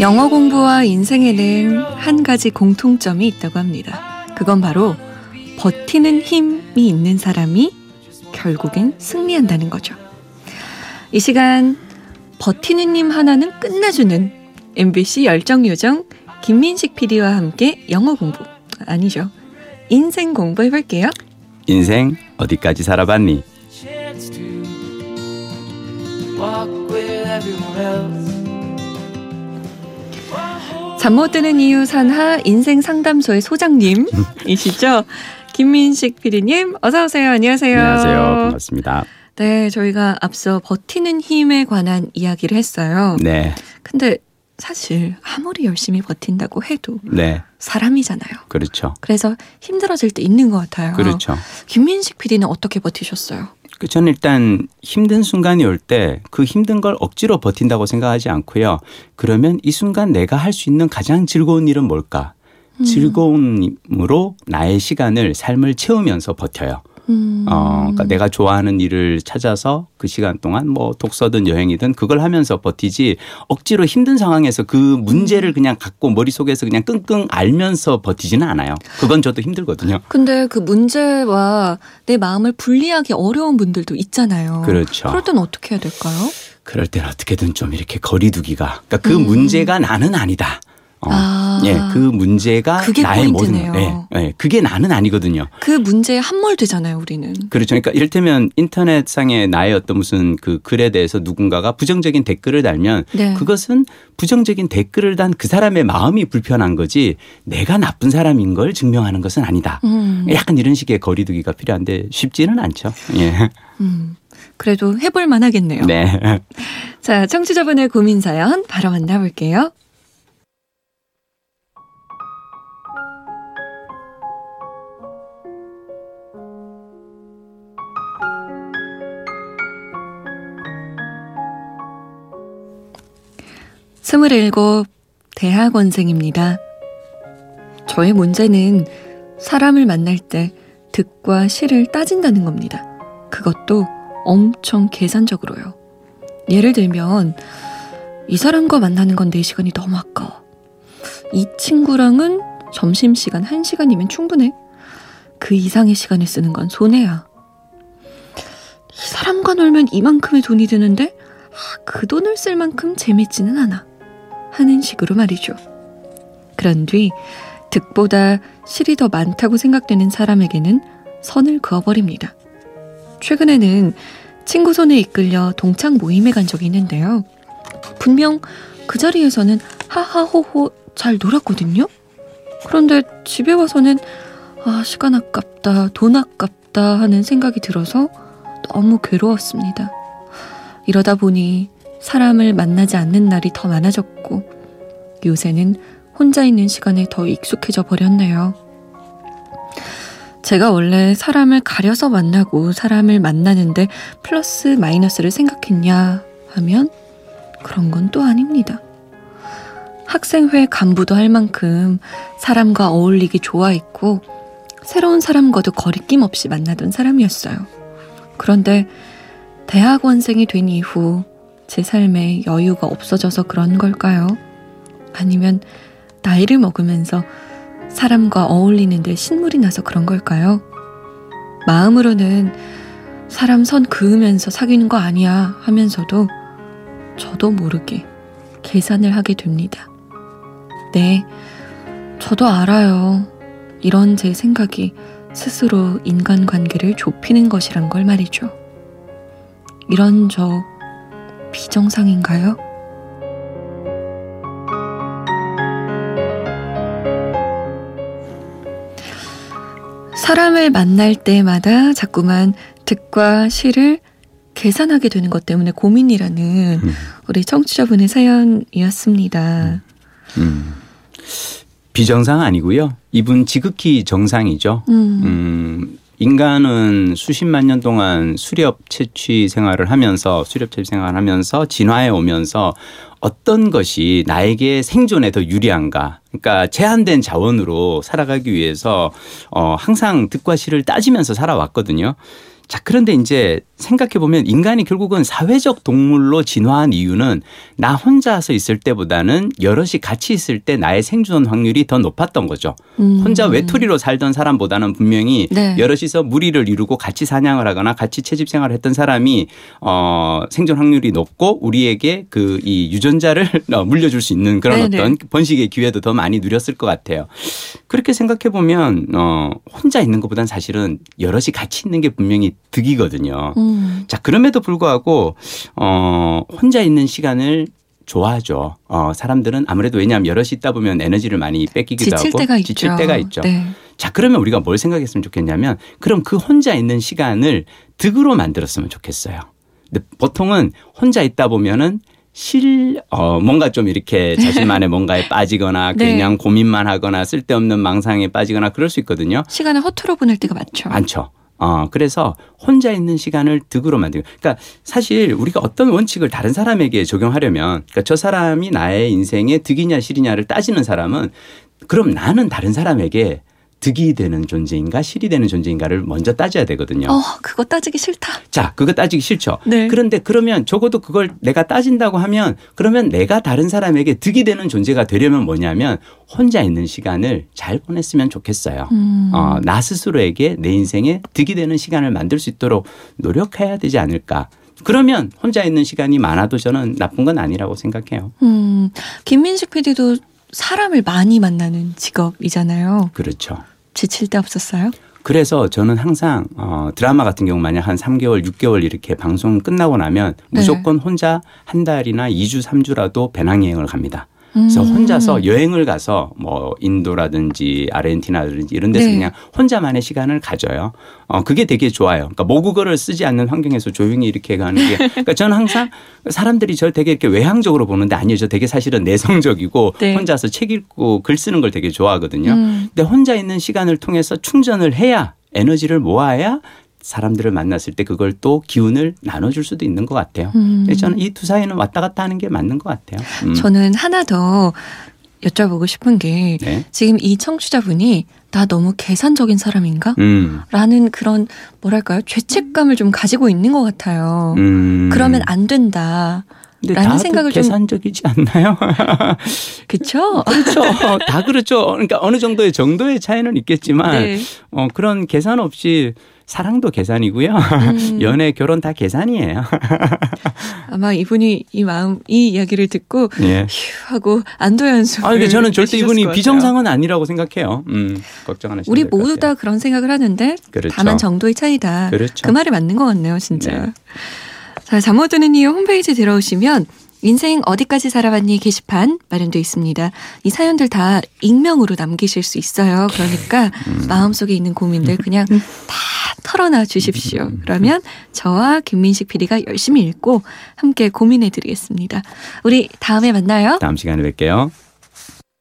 영어 공부와 인생에는 한 가지 공통점이 있다고 합니다. 그건 바로 버티는 힘이 있는 사람이 결국엔 승리한다는 거죠. 이 시간 버티는 힘 하나는 끝나주는 MBC 열정요정 김민식 PD와 함께 영어 공부 아니죠. 인생 공부해 볼게요. 인생 어디까지 살아봤니? 잠 못 드는 이유 산하 인생 상담소의 소장님이시죠? 김민식 PD님 어서 오세요. 안녕하세요. 안녕하세요. 반갑습니다. 네, 저희가 앞서 버티는 힘에 관한 이야기를 했어요. 네. 근데 사실 아무리 열심히 버틴다고 해도 네. 사람이잖아요. 그렇죠. 그래서 힘들어질 때 있는 것 같아요. 그렇죠. 김민식 PD는 어떻게 버티셨어요? 그 저는 일단 힘든 순간이 올 때 그 힘든 걸 억지로 버틴다고 생각하지 않고요. 그러면 이 순간 내가 할 수 있는 가장 즐거운 일은 뭘까? 음. 즐거움으로 나의 시간을 삶을 채우면서 버텨요. 음. 어, 그러니까 내가 좋아하는 일을 찾아서 그 시간 동안 뭐 독서든 여행이든 그걸 하면서 버티지 억지로 힘든 상황에서 그 문제를 그냥 갖고 머릿속에서 그냥 끙끙 알면서 버티지는 않아요. 그건 저도 힘들거든요. 근데 그 문제와 내 마음을 분리하기 어려운 분들도 있잖아요. 그렇죠. 그럴 땐 어떻게 해야 될까요? 그럴 땐 어떻게든 좀 이렇게 거리두기가 그러니까 그 음. 문제가 나는 아니다. 어, 아. 예, 그 문제가 그게 나의 모든 포인트네요. 예, 예, 그게 나는 아니거든요. 그 문제에 함몰되잖아요, 우리는. 그렇죠. 그러니까 이를테면 인터넷상에 나의 어떤 무슨 그 글에 대해서 누군가가 부정적인 댓글을 달면 네. 그것은 부정적인 댓글을 단 그 사람의 마음이 불편한 거지 내가 나쁜 사람인 걸 증명하는 것은 아니다. 음. 약간 이런 식의 거리두기가 필요한데 쉽지는 않죠. 예. 음. 그래도 해볼 만하겠네요. 네. 자, 청취자분의 고민 사연 바로 만나볼게요. 스물일곱 대학원생입니다. 저의 문제는 사람을 만날 때 득과 실을 따진다는 겁니다. 그것도 엄청 계산적으로요. 예를 들면 이 사람과 만나는 건 4시간이 너무 아까워. 이 친구랑은 점심시간 1시간이면 충분해. 그 이상의 시간을 쓰는 건 손해야. 이 사람과 놀면 이만큼의 돈이 드는데 아, 그 돈을 쓸 만큼 재밌지는 않아. 하는 식으로 말이죠. 그런 뒤 득보다 실이 더 많다고 생각되는 사람에게는 선을 그어버립니다. 최근에는 친구 손에 이끌려 동창 모임에 간 적이 있는데요. 분명 그 자리에서는 하하호호 잘 놀았거든요. 그런데 집에 와서는 아, 시간 아깝다, 돈 아깝다 하는 생각이 들어서 너무 괴로웠습니다. 이러다 보니 사람을 만나지 않는 날이 더 많아졌고 요새는 혼자 있는 시간에 더 익숙해져 버렸네요. 제가 원래 사람을 가려서 만나고 사람을 만나는데 플러스 마이너스를 생각했냐 하면 그런 건 또 아닙니다. 학생회 간부도 할 만큼 사람과 어울리기 좋아했고 새로운 사람과도 거리낌 없이 만나던 사람이었어요. 그런데 대학원생이 된 이후 제 삶에 여유가 없어져서 그런 걸까요? 아니면 나이를 먹으면서 사람과 어울리는데 신물이 나서 그런 걸까요? 마음으로는 사람 선 그으면서 사귀는 거 아니야 하면서도 저도 모르게 계산을 하게 됩니다. 네, 저도 알아요. 이런 제 생각이 스스로 인간관계를 좁히는 것이란 걸 말이죠. 이런 저 비정상인가요? 사람을 만날 때마다 자꾸만 득과 실을 계산하게 되는 것 때문에 고민이라는 음. 우리 청취자분의 사연이었습니다. 음. 비정상 아니고요. 이분 지극히 정상이죠. 음, 음, 인간은 수십만 년 동안 수렵 채취 생활을 하면서 수렵 채취 생활을 하면서 진화해 오면서 어떤 것이 나에게 생존에 더 유리한가. 그러니까 제한된 자원으로 살아가기 위해서 어 항상 득과 실을 따지면서 살아왔거든요. 자, 그런데 이제 생각해 보면 인간이 결국은 사회적 동물로 진화한 이유는 나 혼자서 있을 때보다는 여럿이 같이 있을 때 나의 생존 확률이 더 높았던 거죠. 음. 혼자 외톨이로 살던 사람보다는 분명히 네. 여럿이서 무리를 이루고 같이 사냥을 하거나 같이 채집 생활을 했던 사람이 어 생존 확률이 높고 우리에게 그 이 유전자를 어, 물려줄 수 있는 그런 네네. 어떤 번식의 기회도 더 많이 누렸을 것 같아요. 그렇게 생각해 보면 어 혼자 있는 것보다는 사실은 여럿이 같이 있는 게 분명히 득이거든요. 음. 자, 그럼에도 불구하고 어 혼자 있는 시간을 좋아하죠. 어, 사람들은 아무래도 왜냐하면 여럿이 있다 보면 에너지를 많이 뺏기기도 지칠 하고 때가 지칠 있죠. 때가 있죠. 네. 자, 그러면 우리가 뭘 생각했으면 좋겠냐면 그럼 그 혼자 있는 시간을 득으로 만들었으면 좋겠어요. 근데 보통은 혼자 있다 보면은 실, 어, 뭔가 좀 이렇게 자신만의 뭔가에 빠지거나 네. 그냥 고민만 하거나 쓸데없는 망상에 빠지거나 그럴 수 있거든요. 시간을 허투루 보낼 때가 많죠. 많죠. 어, 그래서 혼자 있는 시간을 득으로 만들고. 그러니까 사실 우리가 어떤 원칙을 다른 사람에게 적용하려면 그러니까 저 사람이 나의 인생의 득이냐 실이냐를 따지는 사람은 그럼 나는 다른 사람에게 득이 되는 존재인가 실이 되는 존재인가를 먼저 따져야 되거든요. 어, 그거 따지기 싫다. 자, 그거 따지기 싫죠. 네. 그런데 그러면 적어도 그걸 내가 따진다고 하면 그러면 내가 다른 사람에게 득이 되는 존재가 되려면 뭐냐면 혼자 있는 시간을 잘 보냈으면 좋겠어요. 음. 어, 나 스스로에게 내 인생에 득이 되는 시간을 만들 수 있도록 노력해야 되지 않을까. 그러면 혼자 있는 시간이 많아도 저는 나쁜 건 아니라고 생각해요. 음, 김민식 PD도 사람을 많이 만나는 직업이잖아요. 그렇죠. 지칠 때 없었어요? 그래서 저는 항상 어, 드라마 같은 경우 만약 한 3개월, 6개월 이렇게 방송 끝나고 나면 무조건 네. 혼자 한 달이나 2주, 3주라도 배낭여행을 갑니다. 그래서 음. 혼자서 여행을 가서 뭐 인도라든지 아르헨티나라든지 이런 데서 네. 그냥 혼자만의 시간을 가져요. 어 그게 되게 좋아요. 그러니까 모국어를 쓰지 않는 환경에서 조용히 이렇게 가는 게 그러니까 저는 항상 사람들이 저를 되게 이렇게 외향적으로 보는데 아니요. 저 되게 사실은 내성적이고 네. 혼자서 책 읽고 글 쓰는 걸 되게 좋아하거든요. 음. 근데 혼자 있는 시간을 통해서 충전을 해야 에너지를 모아야 사람들을 만났을 때 그걸 또 기운을 나눠줄 수도 있는 것 같아요. 음. 저는 이 두 사이는 왔다 갔다 하는 게 맞는 것 같아요. 음. 저는 하나 더 여쭤보고 싶은 게 네? 지금 이 청취자분이 나 너무 계산적인 사람인가? 음. 라는 그런 뭐랄까요 죄책감을 좀 가지고 있는 것 같아요. 음. 그러면 안 된다. 라는 생각을 계산적이지 않나요? 그렇죠. 그렇죠. 다 그렇죠. 그러니까 어느 정도의 정도의 차이는 있겠지만 네. 어, 그런 계산 없이 사랑도 계산이고요. 음. 연애, 결혼 다 계산이에요. 아마 이분이 이 마음, 이 이야기를 듣고 예. 휴 하고 한숨. 아, 근데 저는 절대 이분이 비정상은 아니라고 생각해요. 음, 걱정 안 하시면 우리 모두 다 그런 생각을 하는데 그렇죠. 다만 정도의 차이다. 그렇죠. 그 말이 맞는 것 같네요, 진짜. 네. 자, 잠못 드는 이유 홈페이지 들어오시면 인생 어디까지 살아왔니 게시판 마련되어 있습니다. 이 사연들 다 익명으로 남기실 수 있어요. 그러니까 음. 마음속에 있는 고민들 그냥 다 털어놔 주십시오. 그러면 저와 김민식 PD가 열심히 읽고 함께 고민해 드리겠습니다. 우리 다음에 만나요. 다음 시간에 뵐게요.